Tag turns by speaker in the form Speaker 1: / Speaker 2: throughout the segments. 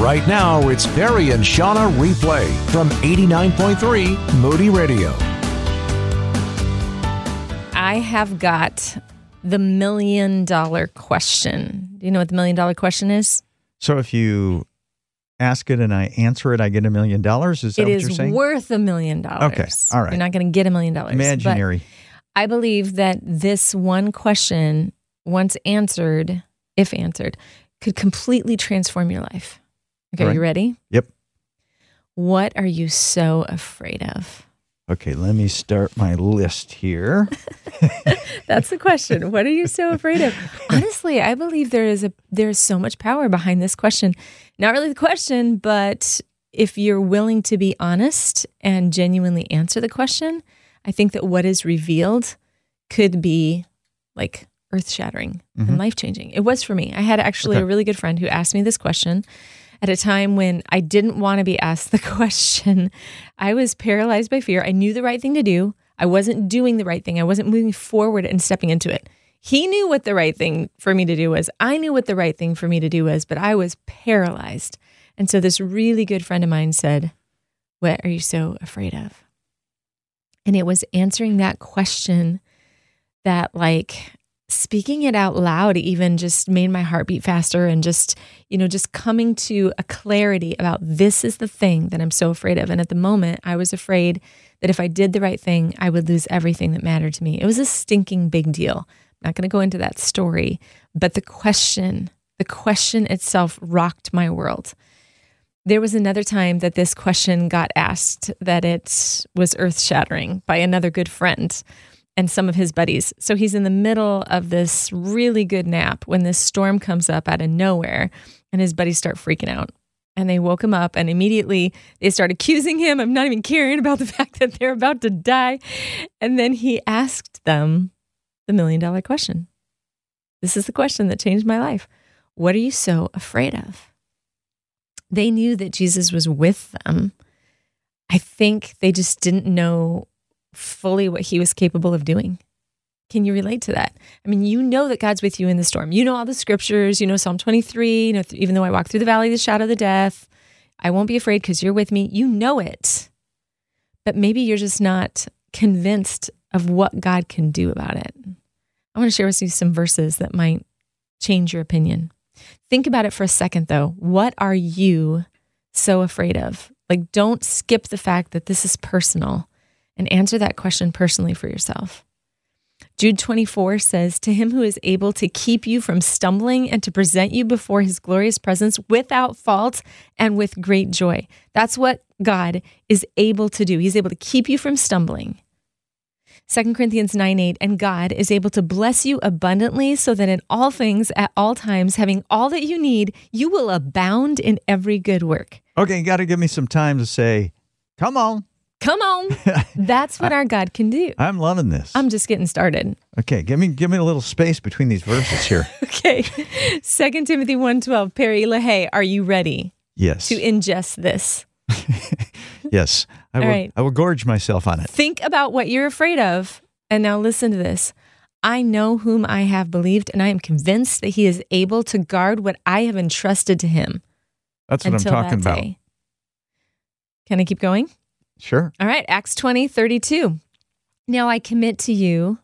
Speaker 1: Right now, it's Perry and Shawna replay from 89.3 Moody Radio.
Speaker 2: I have got the million dollar question. Do you know what the million dollar question is?
Speaker 3: So if you ask it and I answer it, I get a million dollars. Is that
Speaker 2: It
Speaker 3: what
Speaker 2: is
Speaker 3: you're saying?
Speaker 2: worth a million dollars.
Speaker 3: Okay, all right.
Speaker 2: You're not going to get a million dollars. but
Speaker 3: Imaginary.
Speaker 2: I believe that this one question, once answered, if answered, could completely transform your life. Okay,
Speaker 3: Right.
Speaker 2: you ready?
Speaker 3: Yep.
Speaker 2: What are you so afraid of?
Speaker 3: Okay, let me start my list here.
Speaker 2: That's the question. What are you so afraid of? Honestly, I believe there is a there's so much power behind this question. Not really the question, but if you're willing to be honest and genuinely answer the question, I think that what is revealed could be like earth-shattering and mm-hmm. life-changing. It was for me. I had actually
Speaker 3: Okay.
Speaker 2: a really good friend who asked me this question at a time when I didn't want to be asked the question. I was paralyzed by fear. I knew the right thing to do. I wasn't doing the right thing. I wasn't moving forward and stepping into it. He knew what the right thing for me to do was. I knew what the right thing for me to do was, but I was paralyzed. And so this really good friend of mine said, What are you so afraid of? And it was answering that question that, like, speaking it out loud even just made my heart beat faster and just you know just coming to a clarity about this is the thing that i'm so afraid of. And at the moment i was afraid that if i did the right thing i would lose everything that mattered to me. It was a stinking big deal. I'm not going to go into that story but the question the question itself rocked my world. There was another time that this question got asked that it was earth shattering by another good friend and some of his buddies. So he's in the middle of this really good nap when this storm comes up out of nowhere and his buddies start freaking out. And they woke him up and immediately they start accusing him of not even caring about the fact that they're about to die. And then he asked them the million dollar question. This is the question that changed my life. What are you so afraid of? They knew that Jesus was with them. I think they just didn't know fully what he was capable of doing. Can you relate to that? I mean, you know that God's with you in the storm. You know all the scriptures. You know Psalm 23. You know, even though I walk through the valley of the shadow of the death, I won't be afraid because you're with me. You know it. But maybe you're just not convinced of what God can do about it. I want to share with you some verses that might change your opinion. Think about it for a second, though. What are you so afraid of? Like, don't skip the fact that this is personal and answer that question personally for yourself. Jude 24 says, To him who is able to keep you from stumbling and to present you before his glorious presence without fault and with great joy. That's what God is able to do. He's able to keep you from stumbling. 2 Corinthians 9 8, and God is able to bless you abundantly so that in all things, at all times, having all that you need, you will abound in every good work.
Speaker 3: Okay, you got to give me some time to say, come on.
Speaker 2: Come on. That's what our God can do.
Speaker 3: I'm loving this.
Speaker 2: I'm just getting started.
Speaker 3: okay, give me give me a little space between these verses here.
Speaker 2: Okay. 2 Timothy 1:12. Perry LaHaye, are you ready
Speaker 3: Yes.
Speaker 2: to ingest this?
Speaker 3: yes. I will
Speaker 2: right.
Speaker 3: I will gorge myself on it.
Speaker 2: Think about what you're afraid of. And now listen to this. I know whom I have believed, and I am convinced that he is able to guard what I have entrusted to him
Speaker 3: That's what I'm talking about.
Speaker 2: Can I keep going?
Speaker 3: Sure.
Speaker 2: All right, Acts 20, 32. Now I commit to you,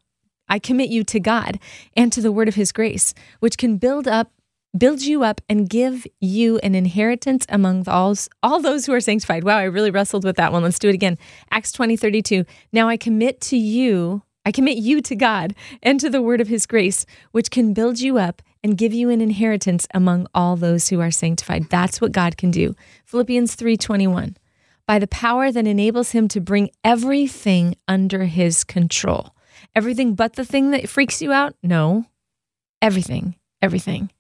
Speaker 2: I commit you to God and to the word of his grace, which can build up, build you up and give you an inheritance among all, all those who are sanctified. Wow, I really wrestled with that one. Let's do it again. Acts 20, 32. Now I commit to you, I commit you to God and to the word of his grace, which can build you up and give you an inheritance among all those who are sanctified. That's what God can do. Philippians 3, 21 by the power that enables him to bring everything under his control. Everything but the thing that freaks you out? No. Everything. Everything.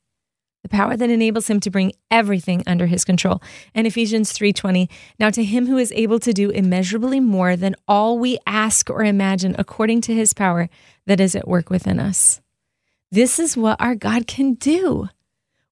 Speaker 2: The power that enables him to bring everything under his control. And Ephesians 3:20, now to him who is able to do immeasurably more than all we ask or imagine according to his power that is at work within us. This is what our God can do.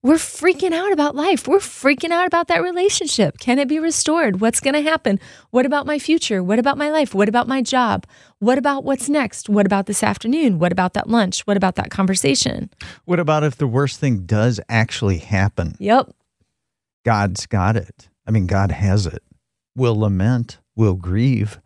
Speaker 2: We're freaking out about life. We're freaking out about that relationship. Can it be restored? What's going to happen? What about my future? What about my life? What about my job? What about what's next? What about this afternoon? What about that lunch? What about that conversation?
Speaker 3: What about if the worst thing does actually happen?
Speaker 2: Yep.
Speaker 3: God's got it. I mean, God has it. We'll lament, we'll grieve,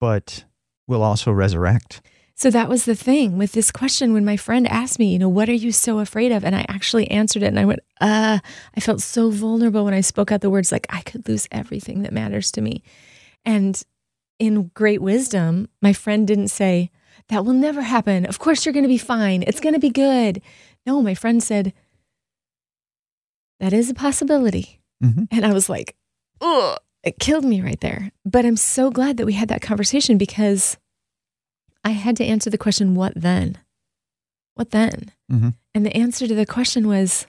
Speaker 3: but we'll also resurrect.
Speaker 2: So that was the thing with this question when my friend asked me, you know, what are you so afraid of? And I actually answered it and I went, uh, I felt so vulnerable when I spoke out the words like I could lose everything that matters to me. And in great wisdom, my friend didn't say, that will never happen. Of course you're going to be fine. It's going to be good. No, my friend said, that is a possibility.
Speaker 3: Mm-hmm.
Speaker 2: And I was like, oh, it killed me right there. But I'm so glad that we had that conversation because I had to answer the question, what then? What then?
Speaker 3: Mm-hmm.
Speaker 2: And the answer to the question was,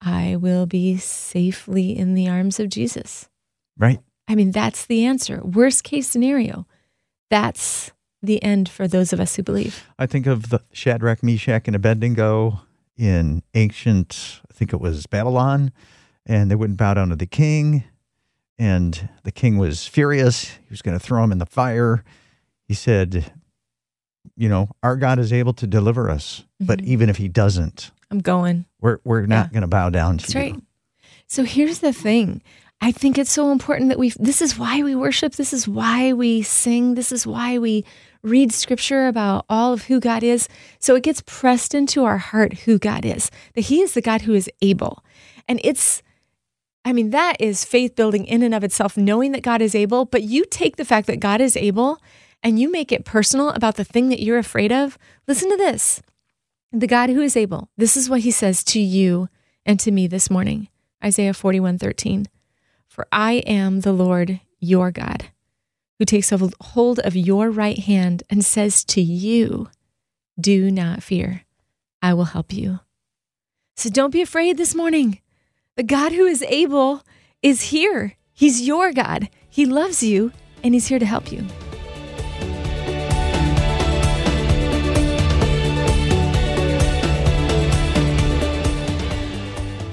Speaker 2: I will be safely in the arms of Jesus.
Speaker 3: Right.
Speaker 2: I mean, that's the answer. Worst case scenario. That's the end for those of us who believe.
Speaker 3: I think of the Shadrach, Meshach, and Abednego in ancient, I think it was Babylon, and they wouldn't bow down to the king. And the king was furious. He was going to throw him in the fire. He said, You know, our God is able to deliver us, but
Speaker 2: Mhm.
Speaker 3: even if he doesn't,
Speaker 2: I'm going.
Speaker 3: we're, we're not
Speaker 2: Yeah.
Speaker 3: going to bow down to
Speaker 2: That's
Speaker 3: you.
Speaker 2: right. So here's the thing. I think it's so important that we this is why we worship, this is why we sing, this is why we read scripture about all of who God is. So it gets pressed into our heart who God is. That he is the God who is able. And it's I mean that is faith building in and of itself knowing that God is able, but you take the fact that God is able and you make it personal about the thing that you're afraid of. Listen to this. The God who is able. This is what he says to you and to me this morning. Isaiah 41 13. For I am the Lord your God, who takes hold of your right hand and says to you, Do not fear, I will help you. So don't be afraid this morning. The God who is able is here. He's your God. He loves you, and He's here to help you.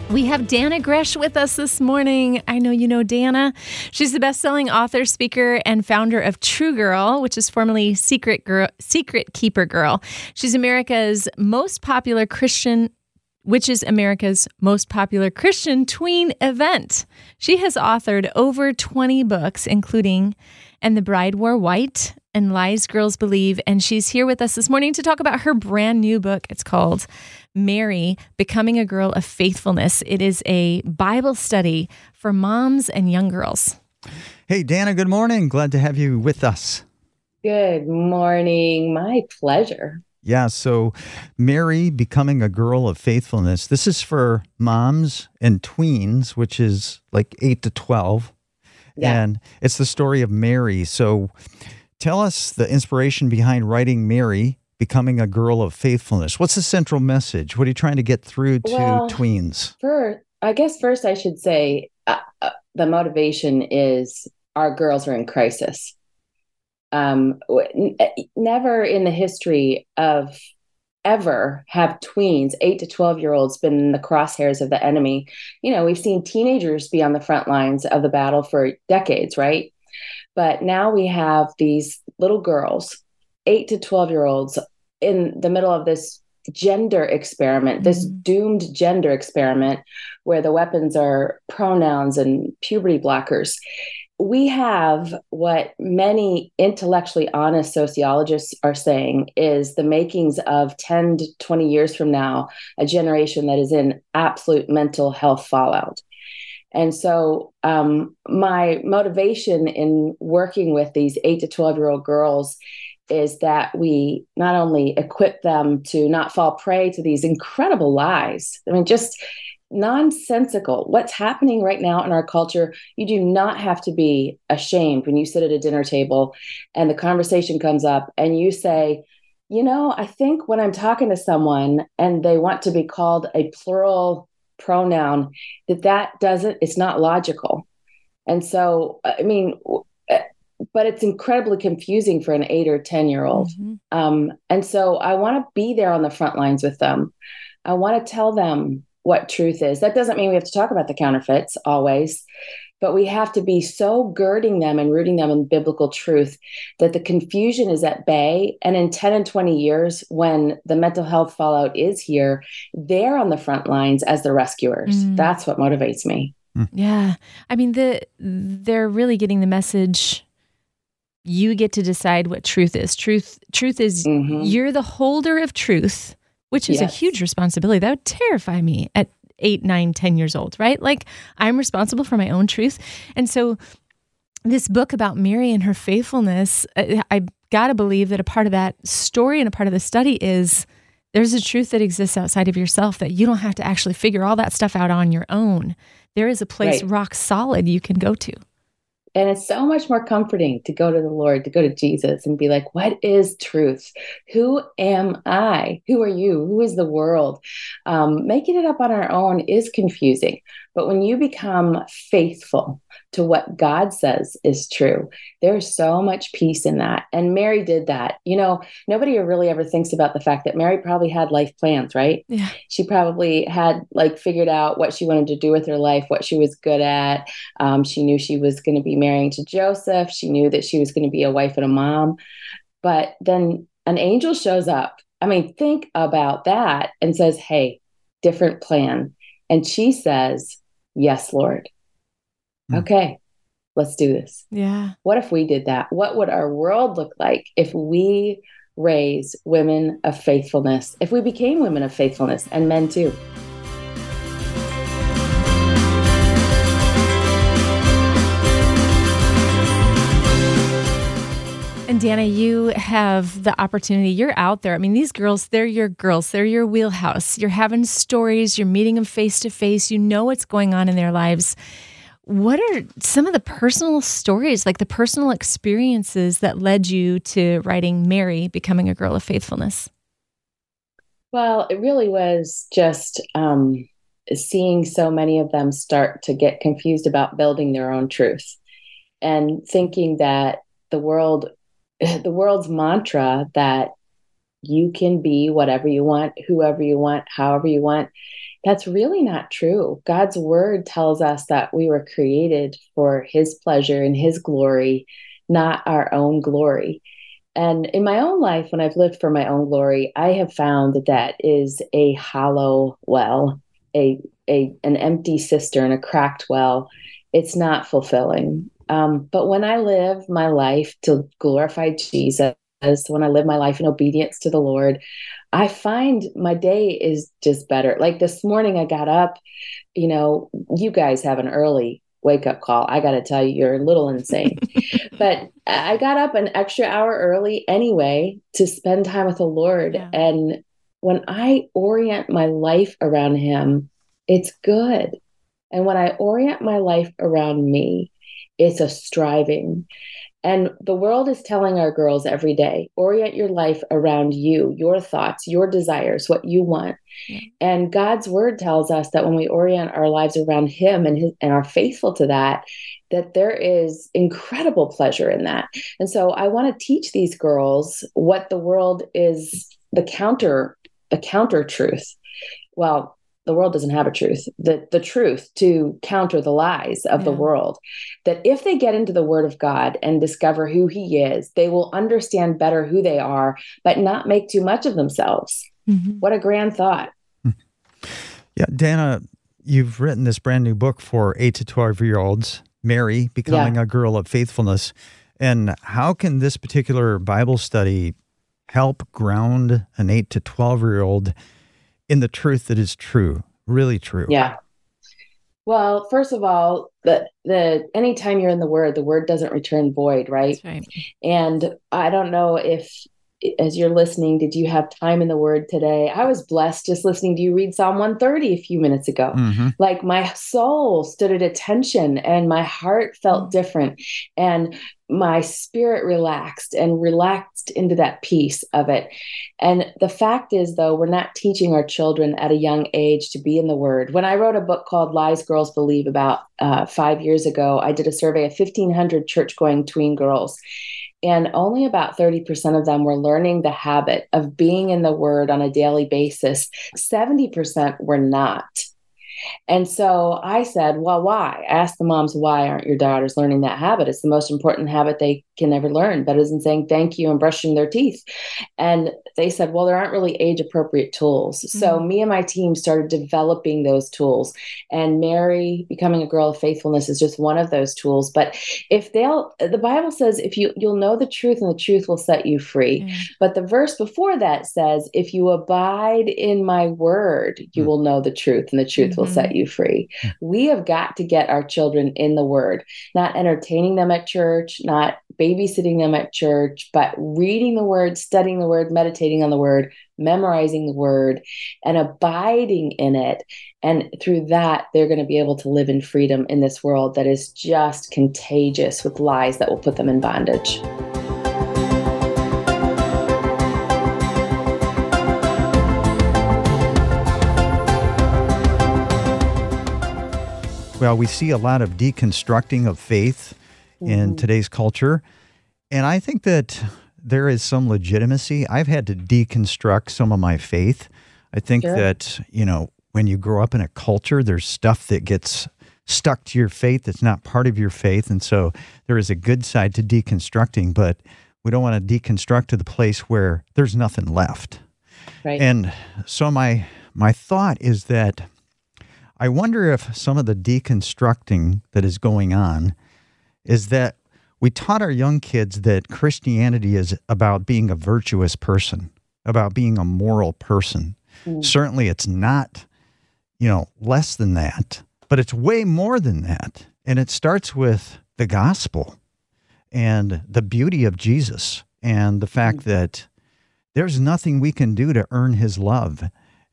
Speaker 2: We have Dannah Gresh with us this morning. I know you know Dannah. She's the best-selling author, speaker, and founder of True Girl, which is formerly Secret Girl, Secret Keeper Girl. She's America's most popular Christian which is America's most popular Christian tween event. She has authored over 20 books, including And the Bride Wore White and Lies Girls Believe. And she's here with us this morning to talk about her brand new book. It's called Mary Becoming a Girl of Faithfulness. It is a Bible study for moms and young girls.
Speaker 3: Hey, Dannah, good morning. Glad to have you with us.
Speaker 4: Good morning. My pleasure.
Speaker 3: Yeah, so Mary becoming a girl of faithfulness. This is for moms and tweens, which is like 8 to 12.
Speaker 4: Yeah.
Speaker 3: And it's the story of Mary. So tell us the inspiration behind writing Mary becoming a girl of faithfulness. What's the central message? What are you trying to get through to
Speaker 4: Well,
Speaker 3: tweens?
Speaker 4: For I guess first I should say uh, uh, the motivation is our girls are in crisis. Um, n- never in the history of ever have tweens, eight to 12 year olds, been in the crosshairs of the enemy. You know, we've seen teenagers be on the front lines of the battle for decades, right? But now we have these little girls, eight to 12 year olds, in the middle of this gender experiment, this
Speaker 2: Mhm.
Speaker 4: doomed gender experiment where the weapons are pronouns and puberty blockers. We have what many intellectually honest sociologists are saying is the makings of 10 to 20 years from now, a generation that is in absolute mental health fallout. And so, um, my motivation in working with these eight to 12 year old girls is that we not only equip them to not fall prey to these incredible lies. I mean, just nonsensical. What's happening right now in our culture, you do not have to be ashamed when you sit at a dinner table and the conversation comes up and you say, you know, I think when I'm talking to someone and they want to be called a plural pronoun, that that doesn't, it's not logical. And so, I mean, but it's incredibly confusing for an eight or 10 year old.
Speaker 2: Mhm.
Speaker 4: Um, and so I want to be there on the front lines with them. I want to tell them what truth is. That doesn't mean we have to talk about the counterfeits always. but we have to be so girding them and rooting them in biblical truth that the confusion is at bay. And in 10 and 20 years, when the mental health fallout is here, they're on the front lines as the rescuers. Mm. That's what motivates me.
Speaker 2: Yeah. I mean, the they're really getting the message you get to decide what truth is. Truth truth is mm-hmm. you're the holder of truth, which is yes. a huge responsibility. That would terrify me at eight, nine, ten years old, right? Like I'm responsible for my own truth. And so this book about Mary and her faithfulness, I, I got to believe that a part of that story and a part of the study is there's a truth that exists outside of yourself that you don't have to actually figure all that stuff out on your own. There is a place right. rock solid you can go to.
Speaker 4: And it's so much more comforting to go to the Lord, to go to Jesus and be like, what is truth? Who am I? Who are you? Who is the world? Um, making it up on our own is confusing. But when you become faithful to what God says is true, there's so much peace in that. And Mary did that. You know, nobody really ever thinks about the fact that Mary probably had life plans, right?
Speaker 2: Yeah.
Speaker 4: She probably had like figured out what she wanted to do with her life, what she was good at. Um, she knew she was going to be marrying to Joseph. She knew that she was going to be a wife and a mom. But then an angel shows up. I mean, think about that and says, Hey, different plan. And she says, Yes, Lord. Mm. Okay, let's do this.
Speaker 2: Yeah.
Speaker 4: What if we did that? What would our world look like if we raise women of faithfulness, if we became women of faithfulness and men too?
Speaker 2: And Dannah, you have the opportunity. You're out there. I mean, these girls, they're your girls. They're your wheelhouse. You're having stories. You're meeting them face to face. You know what's going on in their lives. What are some of the personal stories, like the personal experiences that led you to writing Mary, becoming a girl of faithfulness?
Speaker 4: Well, it really was just um, seeing so many of them start to get confused about building their own truth and thinking that the world the world's mantra that you can be whatever you want, whoever you want, however you want. That's really not true. God's word tells us that we were created for his pleasure and his glory, not our own glory. And in my own life, when I've lived for my own glory, I have found that that is a hollow well, a, a an empty cistern, a cracked well. It's not fulfilling. Um, but when I live my life to glorify Jesus, when I live my life in obedience to the Lord, I find my day is just better. Like this morning, I got up, you know, you guys have an early wake up call. I got to tell you, you're a little insane. but I got up an extra hour early anyway to spend time with the Lord. Yeah. And when I orient my life around Him, it's good. And when I orient my life around me, it's a striving. And the world is telling our girls every day orient your life around you, your thoughts, your desires, what you want. Mm-hmm. And God's word tells us that when we orient our lives around Him and, his, and are faithful to that, that there is incredible pleasure in that. And so I want to teach these girls what the world is the counter, the counter truth. Well, the world doesn't have a truth the the truth to counter the lies of yeah. the world that if they get into the word of god and discover who he is they will understand better who they are but not make too much of themselves mm-hmm. what a grand thought
Speaker 3: yeah dannah you've written this brand new book for 8 to 12 year olds mary becoming yeah. a girl of faithfulness and how can this particular bible study help ground an 8 to 12 year old in the truth that is true, really true.
Speaker 4: Yeah. Well, first of all, the the anytime you're in the word, the word doesn't return void, right? right? And I don't know if as you're listening, did you have time in the word today? I was blessed just listening to you read Psalm 130 a few minutes ago. Mm-hmm. Like my soul stood at attention and my heart felt mm-hmm. different and my spirit relaxed and relaxed into that piece of it. And the fact is, though, we're not teaching our children at a young age to be in the word. When I wrote a book called Lies Girls Believe about uh, five years ago, I did a survey of 1,500 church going tween girls. And only about 30% of them were learning the habit of being in the word on a daily basis. 70% were not. And so I said, Well, why? I asked the moms, Why aren't your daughters learning that habit? It's the most important habit they can never learn, better than saying thank you and brushing their teeth. And they said, Well, there aren't really age appropriate tools. Mm-hmm. So me and my team started developing those tools. And Mary becoming a girl of faithfulness is just one of those tools. But if they'll, the Bible says, if you, you'll know the truth and the truth will set you free. Mm-hmm. But the verse before that says, If you abide in my word, you mm-hmm. will know the truth and the truth will set mm-hmm. you free. We have got to get our children in the word, not entertaining them at church, not babysitting them at church, but reading the word, studying the word, meditating on the word, memorizing the word, and abiding in it. And through that, they're going to be able to live in freedom in this world that is just contagious with lies that will put them in bondage.
Speaker 3: Well, we see a lot of deconstructing of faith mm-hmm. in today's culture. And I think that there is some legitimacy. I've had to deconstruct some of my faith. I think sure. that, you know, when you grow up in a culture, there's stuff that gets stuck to your faith that's not part of your faith. And so there is a good side to deconstructing, but we don't want to deconstruct to the place where there's nothing left. Right. And so my my thought is that I wonder if some of the deconstructing that is going on is that we taught our young kids that Christianity is about being a virtuous person, about being a moral person. Mm. Certainly, it's not, you know, less than that, but it's way more than that. And it starts with the gospel and the beauty of Jesus and the fact mm. that there's nothing we can do to earn his love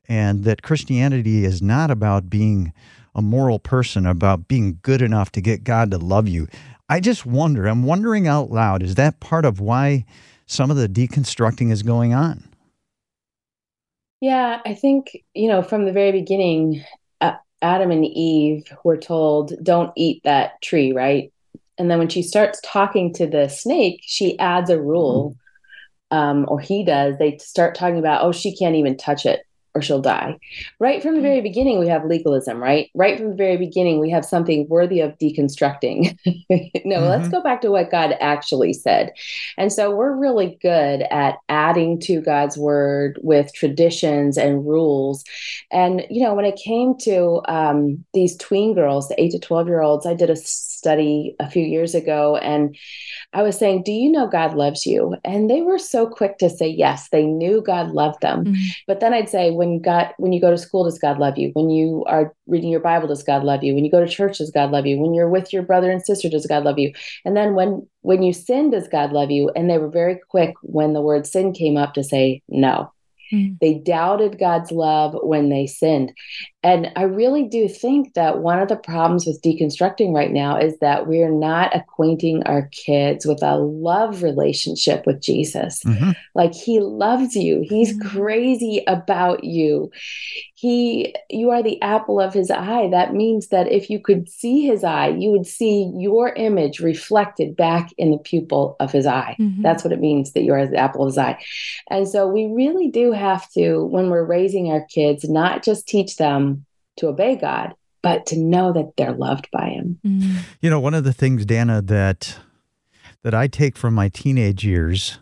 Speaker 3: and that Christianity is not about being a moral person, about being good enough to get God to love you. I just wonder, I'm wondering out loud, is that part of why some of the deconstructing is going on?
Speaker 4: Yeah, I think, you know, from the very beginning, uh, Adam and Eve were told, don't eat that tree, right? And then when she starts talking to the snake, she adds a rule, um, or he does. They start talking about, oh, she can't even touch it or she'll die. Right from the very beginning, we have legalism, right? Right from the very beginning, we have something worthy of deconstructing. no, mm-hmm. let's go back to what God actually said. And so we're really good at adding to God's word with traditions and rules. And, you know, when it came to um, these tween girls, the eight to 12 year olds, I did a study a few years ago and I was saying, Do you know God loves you? And they were so quick to say yes. They knew God loved them. Mm-hmm. But then I'd say, when God when you go to school, does God love you? When you are reading your Bible, does God love you? When you go to church, does God love you? When you're with your brother and sister, does God love you? And then when when you sin, does God love you? And they were very quick when the word sin came up to say no. Mm-hmm. They doubted God's love when they sinned. And I really do think that one of the problems with deconstructing right now is that we're not acquainting our kids with a love relationship with Jesus. Mm-hmm. Like he loves you. He's mm-hmm. crazy about you. He you are the apple of his eye. That means that if you could see his eye, you would see your image reflected back in the pupil of his eye. Mm-hmm. That's what it means that you are the apple of his eye. And so we really do have to when we're raising our kids not just teach them to obey God, but to know that they're loved by Him.
Speaker 3: Mm. You know, one of the things, Dannah, that that I take from my teenage years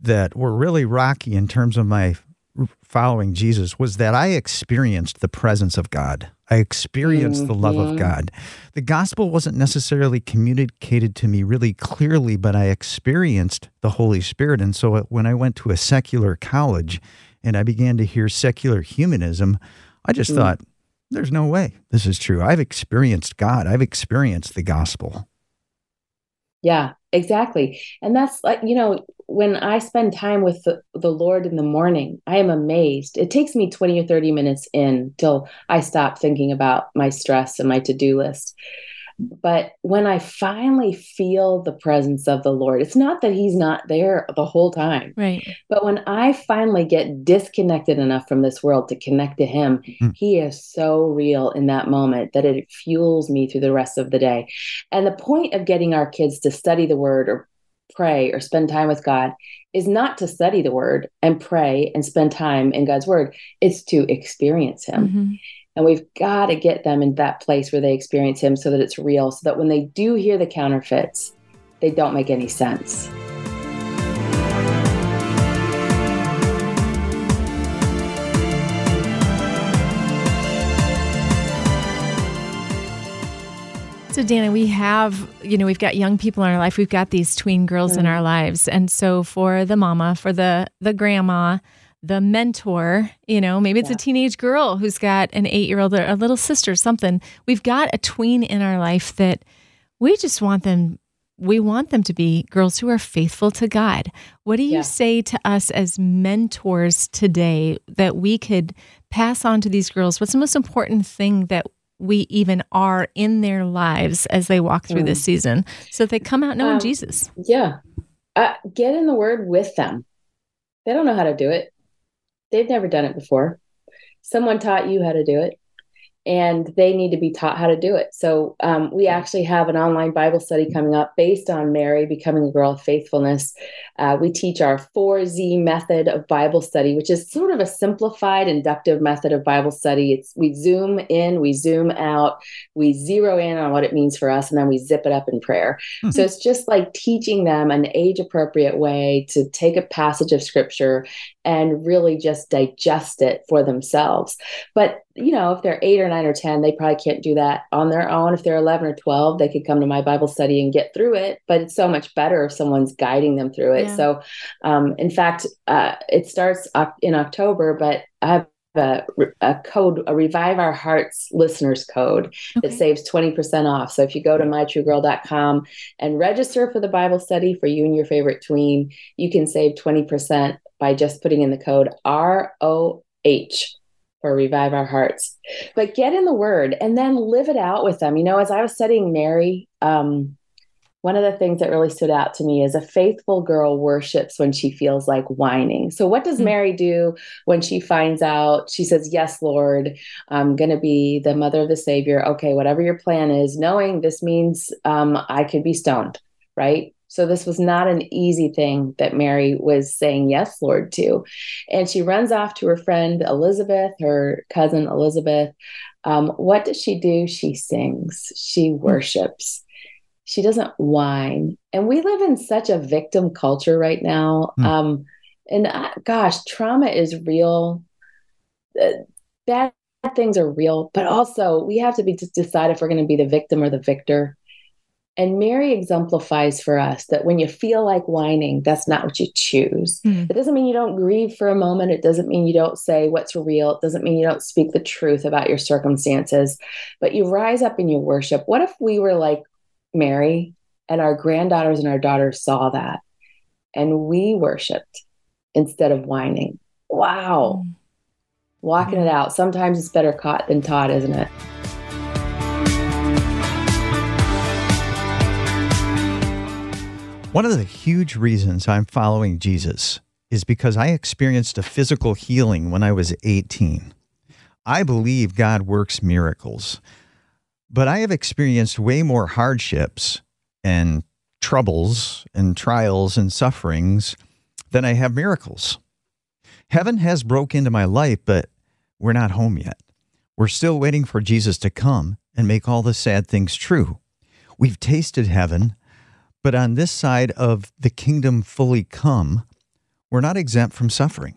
Speaker 3: that were really rocky in terms of my following Jesus was that I experienced the presence of God. I experienced mm-hmm. the love of mm-hmm. God. The gospel wasn't necessarily communicated to me really clearly, but I experienced the Holy Spirit. And so when I went to a secular college and I began to hear secular humanism, I just mm. thought, there's no way this is true. I've experienced God, I've experienced the gospel.
Speaker 4: Yeah, exactly. And that's like, you know, when I spend time with the, the, Lord in the morning, I am amazed. It takes me 20 or 30 minutes in till I stop thinking about my stress and my to do list. But when I finally feel the presence of the Lord, it's not that He's not there the whole time.
Speaker 2: Right.
Speaker 4: But when I finally get disconnected enough from this world to connect to Him, mm. He is so real in that moment that it fuels me through the rest of the day. And the point of getting our kids to study the Word or pray or spend time with God is not to study the Word and pray and spend time in God's Word, it's to experience Him. Mm-hmm And we've got to get them in that place where they experience Him so that it's real, so that when they do hear the counterfeits, they don't make any sense.
Speaker 2: So, Dannah, we have, you know, we've got young people in our life. We've got these tween girls mm. in our lives. And so for the mama, for the the grandma, the mentor, you know, maybe it's yeah. a teenage girl who's got an eight year old or a little sister, something. We've got a tween in our life that we just want them, we want them to be girls who are faithful to God. What do you yeah. say to us as mentors today that we could pass on to these girls? What's the most important thing that we even are in their lives as they walk through mm. this season so they come out knowing um, Jesus.
Speaker 4: Yeah. Uh, get in the word with them. They don't know how to do it. They've never done it before. Someone taught you how to do it and they need to be taught how to do it. So um, we actually have an online Bible study coming up based on Mary becoming a girl of faithfulness. Uh, we teach our 4Z method of Bible study, which is sort of a simplified inductive method of Bible study. It's we zoom in, we zoom out, we zero in on what it means for us, and then we zip it up in prayer. Mm-hmm. So it's just like teaching them an age appropriate way to take a passage of scripture and really just digest it for themselves. But you know, if they're eight or nine or 10, they probably can't do that on their own. If they're 11 or 12, they could come to my Bible study and get through it. But it's so much better if someone's guiding them through it. Yeah. So, um, in fact, uh, it starts in October, but I have a, a, code, a Revive Our Hearts listeners code okay. that saves 20% off. So if you go to mytruegirl.com and register for the Bible study for you and your favorite tween, you can save 20% by just putting in the code ROH for Revive Our Hearts. But get in the Word and then live it out with them. You know, as I was studying Mary, um, one of the things that really stood out to me is a faithful girl worships when she feels like whining. So, what does mm-hmm. Mary do when she finds out? She says, Yes, Lord, I'm going to be the mother of the Savior. Okay, whatever your plan is, knowing this means um, I could be stoned, right? So this was not an easy thing that Mary was saying yes, Lord, to. And she runs off to her friend Elizabeth, her cousin Elizabeth. Um, what does she do? She sings, she worships. She doesn't whine. And we live in such a victim culture right now. Mm. Um, and uh, gosh, trauma is real. Uh, bad things are real, but also we have to be to decide if we're going to be the victim or the victor. And Mary exemplifies for us that when you feel like whining, that's not what you choose. Mm. It doesn't mean you don't grieve for a moment. It doesn't mean you don't say what's real. It doesn't mean you don't speak the truth about your circumstances, but you rise up and you worship. What if we were like Mary and our granddaughters and our daughters saw that and we worshiped instead of whining? Wow. Mm. Walking mm. it out. Sometimes it's better caught than taught, isn't it?
Speaker 3: One of the huge reasons I'm following Jesus is because I experienced a physical healing when I was 18. I believe God works miracles, but I have experienced way more hardships and troubles and trials and sufferings than I have miracles. Heaven has broke into my life, but we're not home yet. We're still waiting for Jesus to come and make all the sad things true. We've tasted heaven, but on this side of the kingdom fully come, we're not exempt from suffering.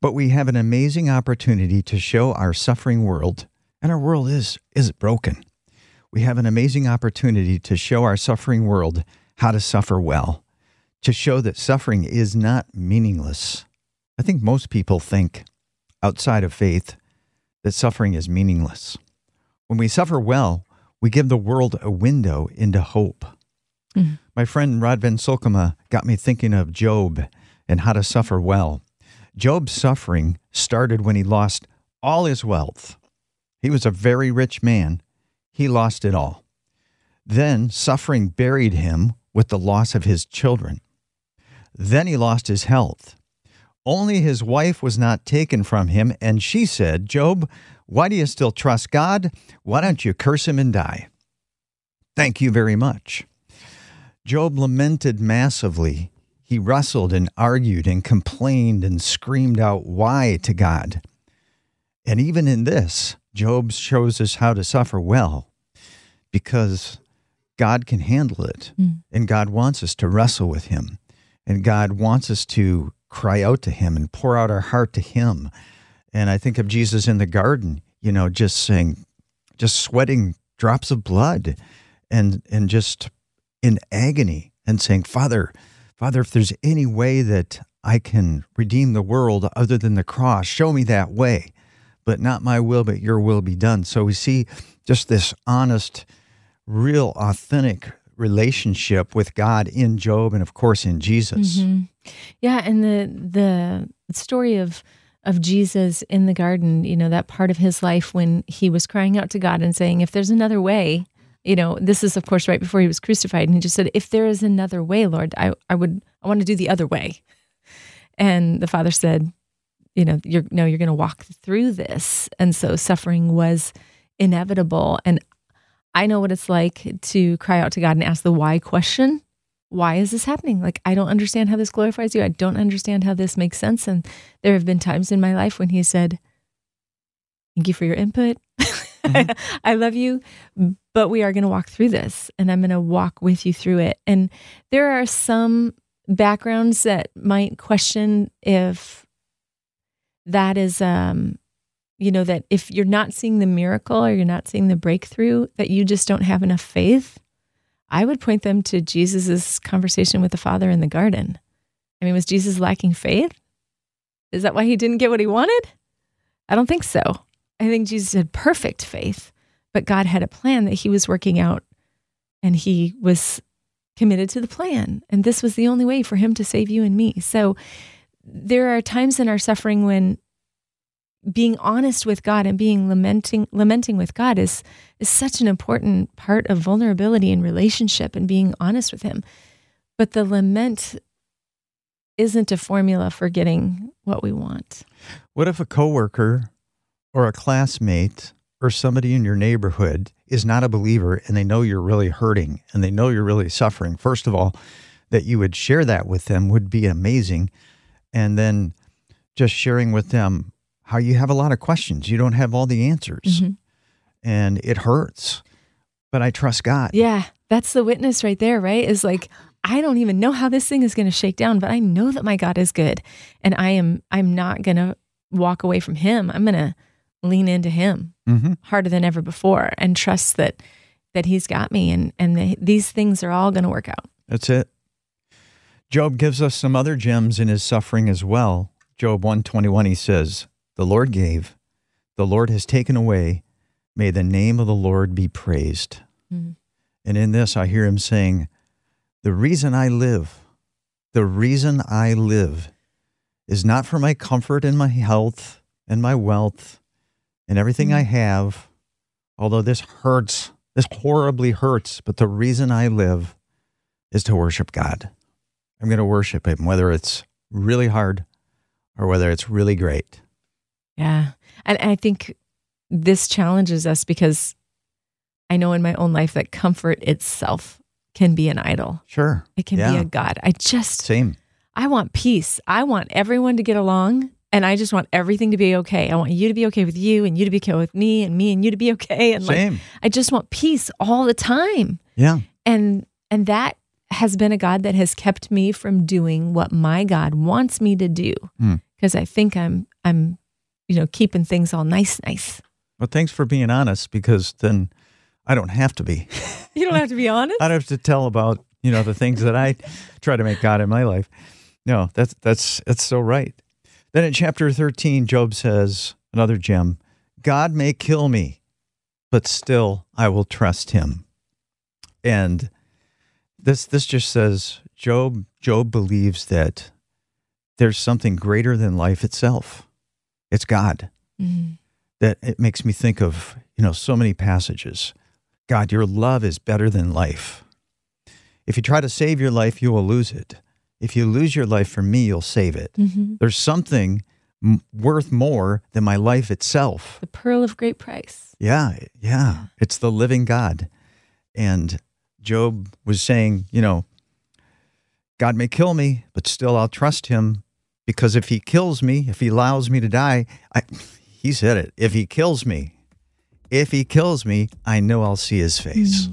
Speaker 3: But we have an amazing opportunity to show our suffering world, and our world is, is broken. We have an amazing opportunity to show our suffering world how to suffer well, to show that suffering is not meaningless. I think most people think, outside of faith, that suffering is meaningless. When we suffer well, we give the world a window into hope. Mm-hmm. My friend Rod Van Solkema got me thinking of Job and how to suffer well. Job's suffering started when he lost all his wealth. He was a very rich man. He lost it all. Then suffering buried him with the loss of his children. Then he lost his health. Only his wife was not taken from him, and she said, Job, why do you still trust God? Why don't you curse him and die? Thank you very much. Job lamented massively. He wrestled and argued and complained and screamed out why to God. And even in this, Job shows us how to suffer well because God can handle it.
Speaker 2: Mm.
Speaker 3: And God wants us to wrestle with Him. And God wants us to cry out to Him and pour out our heart to Him. And I think of Jesus in the garden, you know, just saying, just sweating drops of blood and, and just in agony and saying, Father, Father, if there's any way that I can redeem the world other than the cross, show me that way. But not my will, but your will be done. So we see just this honest, real, authentic relationship with God in Job and, of course, in Jesus.
Speaker 2: Mhm. Yeah, and the the story of of Jesus in the garden, you know, that part of his life when he was crying out to God and saying, "If there's another way," you know, this is of course right before he was crucified, and he just said, "If there is another way, Lord, I I would I want to do the other way." And the Father said, "You know, you're no, you're going to walk through this," and so suffering was inevitable, and I know what it's like to cry out to God and ask the why question why is this happening? Like, I don't understand how this glorifies you. I don't understand how this makes sense. And there have been times in my life when he said, Thank you for your input. Mm-hmm. I love you, but we are going to walk through this and I'm going to walk with you through it. And there are some backgrounds that might question if that is, um, you know, that if you're not seeing the miracle or you're not seeing the breakthrough, that you just don't have enough faith. I would point them to Jesus's conversation with the Father in the garden. I mean, was Jesus lacking faith? Is that why he didn't get what he wanted? I don't think so. I think Jesus had perfect faith, but God had a plan that he was working out and he was committed to the plan. And this was the only way for him to save you and me. So there are times in our suffering when being honest with God and being lamenting lamenting with God is is such an important part of vulnerability and relationship and being honest with him. But the lament isn't a formula for getting what we want.
Speaker 3: What if a coworker or a classmate or somebody in your neighborhood is not a believer and they know you're really hurting and they know you're really suffering? First of all, that you would share that with them would be amazing. And then just sharing with them how you have a lot of questions. You don't have all the answers.
Speaker 2: Mhm.
Speaker 3: And it hurts. But I trust God.
Speaker 2: Yeah, that's the witness right there, right? Is like I don't even know how this thing is going to shake down, but I know that my God is good, and I am I'm not going to walk away from Him. I'm going to lean into Him
Speaker 3: hmm
Speaker 2: harder than ever before, and trust that that He's got me, and and the, these things are all going to work out.
Speaker 3: That's it. Job gives us some other gems in his suffering as well. Job 121 he says, "The Lord gave, the Lord has taken away. May the name of the Lord be praised."
Speaker 2: Mhm.
Speaker 3: And in this I hear him saying, "The reason I live, the reason I live is not for my comfort and my health and my wealth and everything I mm. have, although this hurts, this horribly hurts, but the reason I live is to worship God. I'm going to worship Him, whether it's really hard or whether it's really great.
Speaker 2: Yeah. And I think this challenges us because I know in my own life that comfort itself can be an idol.
Speaker 3: Sure.
Speaker 2: It can be a God. I just
Speaker 3: Same.
Speaker 2: I want peace. I want everyone to get along and I just want everything to be okay. I want you to be okay with you and you to be okay with me and me and you to be okay and like I just want peace all the time.
Speaker 3: Yeah.
Speaker 2: And and that has been a God that has kept me from doing what my God wants me to do
Speaker 3: Hmm.
Speaker 2: because I think I'm I'm you know keeping things all nice nice.
Speaker 3: Well, thanks for being honest because then I don't have to be.
Speaker 2: You don't have to be honest.
Speaker 3: I don't have to tell about, you know, the things that I try to make God in my life. No, that's that's that's so right. Then in chapter 13, Job says, another gem, God may kill me, but still I will trust him. And this this just says Job Job believes that there's something greater than life itself. It's God
Speaker 2: Mhm.
Speaker 3: that it makes me think of, you know, so many passages. God, your love is better than life. If you try to save your life, you will lose it. If you lose your life for me, you'll save it.
Speaker 2: Mhm.
Speaker 3: There's something m- worth more than my life itself.
Speaker 2: The pearl of great price.
Speaker 3: Yeah, yeah. It's the living God. And Job was saying, you know, God may kill me, but still I'll trust him because if he kills me, if he allows me to die, I, he said it. If he kills me, if he kills me, I know I'll see his face.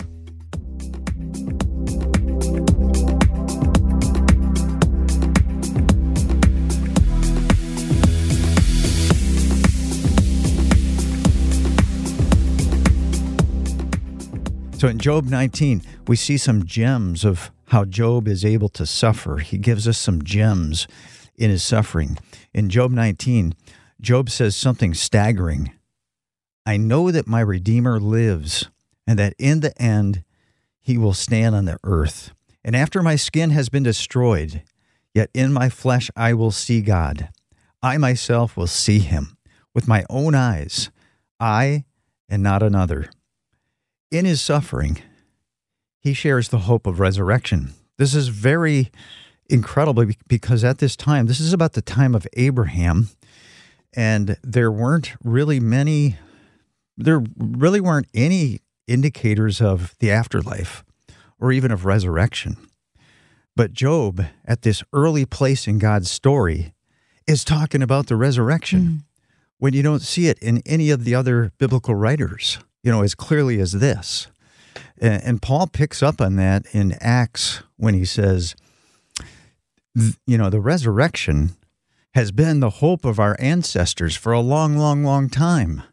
Speaker 3: So in Job 19, we see some gems of how Job is able to suffer. He gives us some gems in his suffering. In Job 19, Job says something staggering. I know that my Redeemer lives, and that in the end he will stand on the earth. And after my skin has been destroyed, yet in my flesh I will see God. I myself will see him with my own eyes, I and not another. In his suffering, he shares the hope of resurrection. This is very incredible because at this time, this is about the time of Abraham, and there weren't really many, there really weren't any indicators of the afterlife or even of resurrection. But Job, at this early place in God's story, is talking about the resurrection mm. when you don't see it in any of the other biblical writers you know, as clearly as this. And, and Paul picks up on that in Acts when he says, you know, the resurrection has been the hope of our ancestors for a long, long, long time.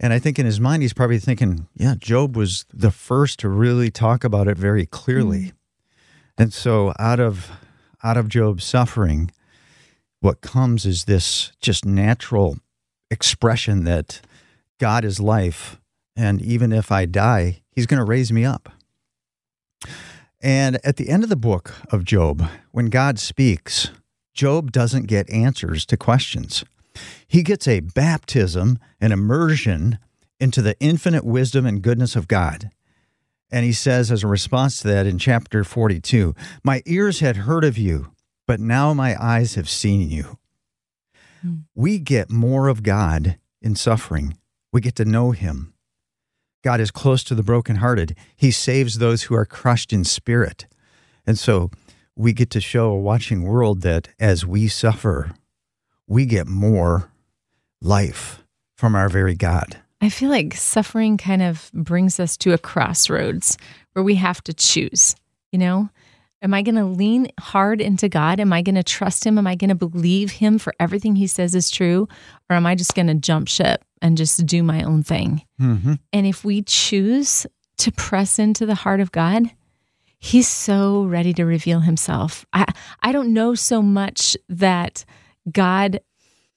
Speaker 3: And I think in his mind, he's probably thinking, yeah, Job was the first to really talk about it very clearly. Mm. And so out of out of Job's suffering, what comes is this just natural expression that God is life. And even if I die, he's going to raise me up. And at the end of the book of Job, when God speaks, Job doesn't get answers to questions. He gets a baptism, an immersion into the infinite wisdom and goodness of God. And he says, as a response to that in chapter 42, My ears had heard of you, but now my eyes have seen you. Mm. We get more of God in suffering we get to know him. God is close to the brokenhearted. He saves those who are crushed in spirit. And so we get to show a watching world that as we suffer, we get more life from our very God.
Speaker 2: I feel like suffering kind of brings us to a crossroads where we have to choose, you know? Am I going to lean hard into God? Am I going to trust Him? Am I going to believe Him for everything He says is true? Or am I just going to jump ship and just do my own thing? Mm-hmm. And if we choose to press into the heart of God, He's so ready to reveal Himself. I, I don't know so much that God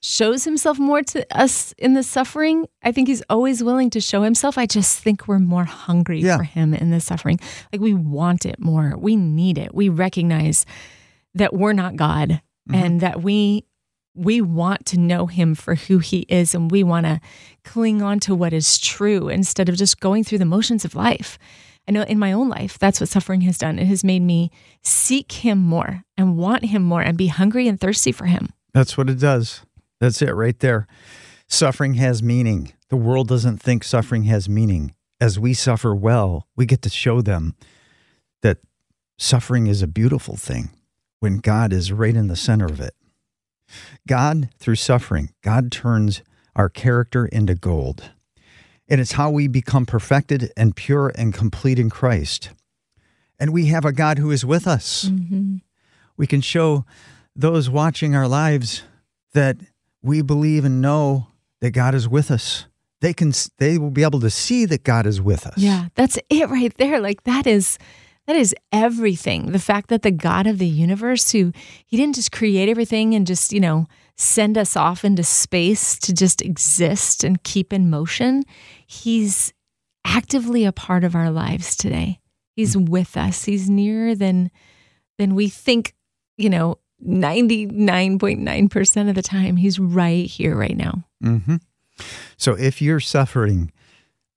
Speaker 2: shows himself more to us in the suffering. I think he's always willing to show himself. I just think we're more hungry yeah. for him in the suffering. Like we want it more. We need it. We recognize that we're not God mm-hmm. and that we we want to know him for who he is and we want to cling on to what is true instead of just going through the motions of life. I know in my own life, that's what suffering has done. It has made me seek him more and want him more and be hungry and thirsty for him.
Speaker 3: That's what it does. That's it right there. Suffering has meaning. The world doesn't think suffering has meaning. As we suffer well, we get to show them that suffering is a beautiful thing when God is right in the center of it. God, through suffering, God turns our character into gold. And it's how we become perfected and pure and complete in Christ. And we have a God who is with us. Mm-hmm. We can show those watching our lives that we believe and know that God is with us, they can they will be able to see that God is with us.
Speaker 2: Yeah, that's it right there. Like that is that is everything. The fact that the God of the universe who he didn't just create everything and just, you know, send us off into space to just exist and keep in motion, he's actively a part of our lives today. He's mm-hmm. with us. He's nearer than than we think, you know, 99.9% of the time, he's right here, right now.
Speaker 3: Mm-hmm. So if you're suffering,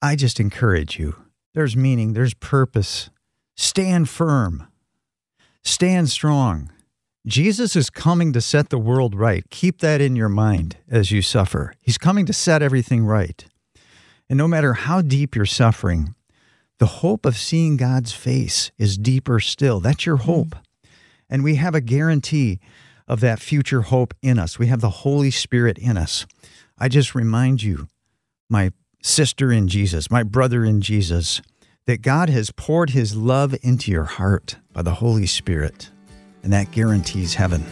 Speaker 3: I just encourage you. There's meaning, there's purpose. Stand firm, stand strong. Jesus is coming to set the world right. Keep that in your mind as you suffer. He's coming to set everything right. And no matter how deep you're suffering, the hope of seeing God's face is deeper still. That's your hope. And we have a guarantee of that future hope in us. We have the Holy Spirit in us. I just remind you, my sister in Jesus, my brother in Jesus, that God has poured his love into your heart by the Holy Spirit, and that guarantees heaven.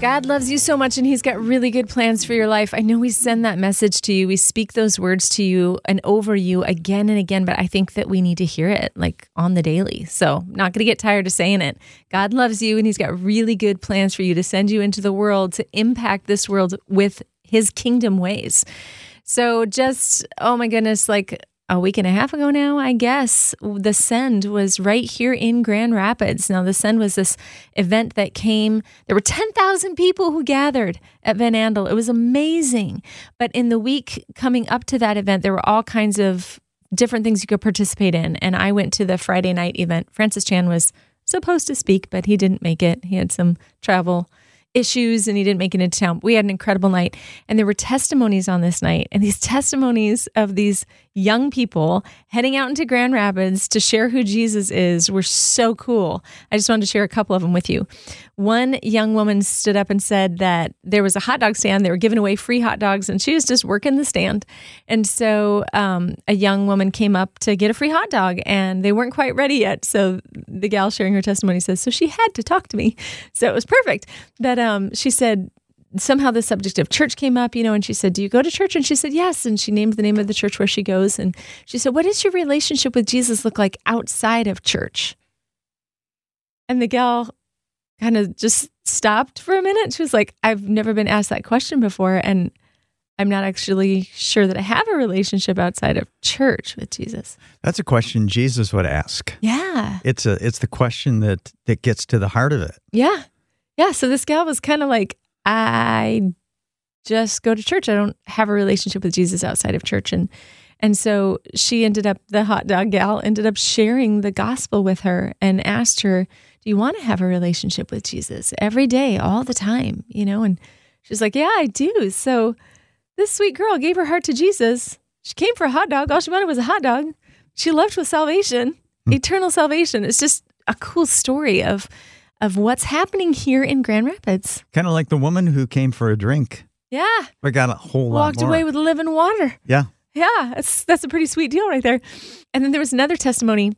Speaker 2: God loves you so much and He's got really good plans for your life. I know we send that message to you. We speak those words to you and over you again and again, but I think that we need to hear it like on the daily. So, not going to get tired of saying it. God loves you and He's got really good plans for you to send you into the world to impact this world with His kingdom ways. So, just, oh my goodness, like a week and a half ago now, I guess, the Send was right here in Grand Rapids. Now, the Send was this event that came, there were 10,000 people who gathered at Van Andel. It was amazing. But in the week coming up to that event, there were all kinds of different things you could participate in. And I went to the Friday night event. Francis Chan was supposed to speak, but he didn't make it. He had some travel issues and he didn't make it into town. We had an incredible night and there were testimonies on this night. And these testimonies of these young people heading out into Grand Rapids to share who Jesus is were so cool. I just wanted to share a couple of them with you. One young woman stood up and said that there was a hot dog stand. They were giving away free hot dogs and she was just working the stand. And so um, a young woman came up to get a free hot dog and they weren't quite ready yet. So the gal sharing her testimony says, So she had to talk to me. So it was perfect. That um, she said, somehow the subject of church came up, you know, and she said, Do you go to church? And she said, Yes. And she named the name of the church where she goes. And she said, What does your relationship with Jesus look like outside of church? And the gal kind of just stopped for a minute. She was like, I've never been asked that question before. And I'm not actually sure that I have a relationship outside of church with Jesus.
Speaker 3: That's a question Jesus would ask.
Speaker 2: Yeah.
Speaker 3: It's a it's the question that that gets to the heart of it.
Speaker 2: Yeah. Yeah. So this gal was kind of like, I just go to church. I don't have a relationship with Jesus outside of church. And and so she ended up, the hot dog gal ended up sharing the gospel with her and asked her, Do you want to have a relationship with Jesus every day, all the time? You know, and she's like, Yeah, I do. So this sweet girl gave her heart to Jesus. She came for a hot dog. All she wanted was a hot dog. She left with salvation, mm. eternal salvation. It's just a cool story of of what's happening here in Grand Rapids.
Speaker 3: Kind of like the woman who came for a drink.
Speaker 2: Yeah.
Speaker 3: But got a whole
Speaker 2: lot Walked away with living water.
Speaker 3: Yeah.
Speaker 2: Yeah. That's, that's a pretty sweet deal right there. And then there was another testimony.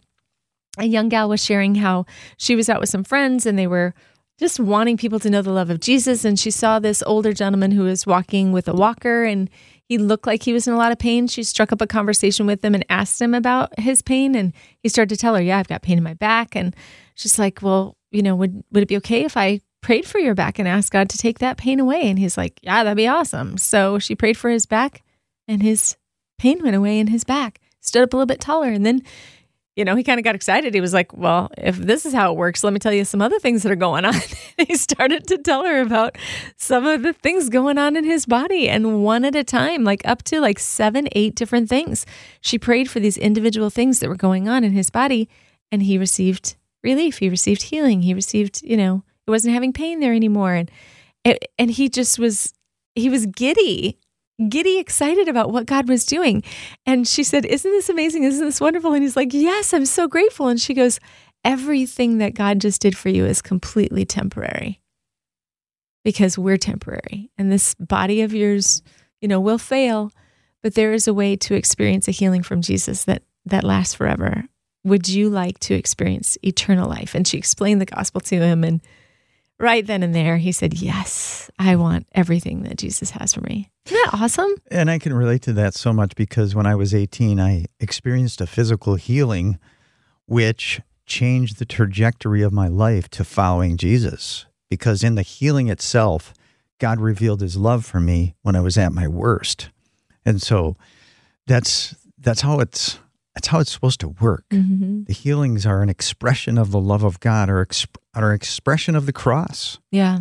Speaker 2: A young gal was sharing how she was out with some friends and they were just wanting people to know the love of Jesus. And she saw this older gentleman who was walking with a walker and he looked like he was in a lot of pain. She struck up a conversation with him and asked him about his pain. And he started to tell her, Yeah, I've got pain in my back. And she's like, Well, you know, would would it be okay if I prayed for your back and asked God to take that pain away? And he's like, Yeah, that'd be awesome. So she prayed for his back and his pain went away in his back, stood up a little bit taller. And then, you know, he kind of got excited. He was like, Well, if this is how it works, let me tell you some other things that are going on. he started to tell her about some of the things going on in his body and one at a time, like up to like seven, eight different things. She prayed for these individual things that were going on in his body and he received relief. He received healing. He received, you know, it wasn't having pain there anymore. And and he just was he was giddy, giddy excited about what God was doing. And she said, "Isn't this amazing? Isn't this wonderful?" And he's like, "Yes, I'm so grateful." And she goes, "Everything that God just did for you is completely temporary." Because we're temporary. And this body of yours, you know, will fail, but there is a way to experience a healing from Jesus that that lasts forever would you like to experience eternal life? And she explained the gospel to him. And right then and there, he said, Yes, I want everything that Jesus has for me. Isn't that awesome?
Speaker 3: And I can relate to that so much because when I was 18, I experienced a physical healing, which changed the trajectory of my life to following Jesus. Because in the healing itself, God revealed his love for me when I was at my worst. And so that's that's how it's that's how it's supposed to work. Mm-hmm. The healings are an expression of the love of God, or exp- are expression of the cross.
Speaker 2: Yeah,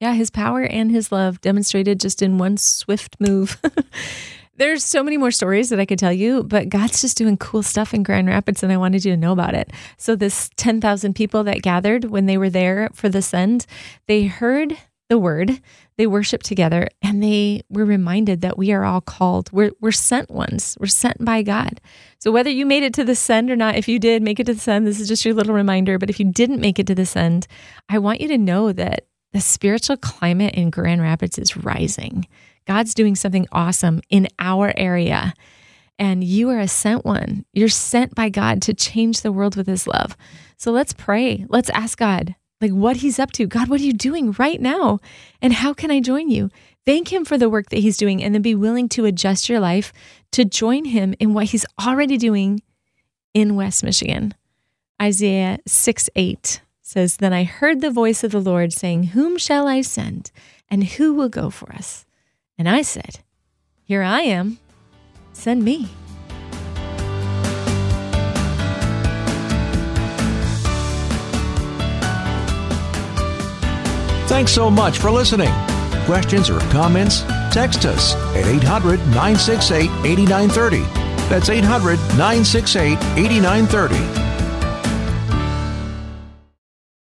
Speaker 2: yeah. His power and His love demonstrated just in one swift move. There's so many more stories that I could tell you, but God's just doing cool stuff in Grand Rapids, and I wanted you to know about it. So, this 10,000 people that gathered when they were there for the send, they heard the word, they worshiped together, and they were reminded that we are all called. We're, we're sent ones, we're sent by God. So, whether you made it to the send or not, if you did make it to the send, this is just your little reminder. But if you didn't make it to the send, I want you to know that the spiritual climate in Grand Rapids is rising. God's doing something awesome in our area. And you are a sent one. You're sent by God to change the world with his love. So let's pray. Let's ask God, like what he's up to. God, what are you doing right now? And how can I join you? Thank him for the work that he's doing and then be willing to adjust your life to join him in what he's already doing in West Michigan. Isaiah 6 8 says, Then I heard the voice of the Lord saying, Whom shall I send? And who will go for us? And I said, Here I am. Send me.
Speaker 1: Thanks so much for listening. Questions or comments? Text us at 800 968 8930. That's 800 968 8930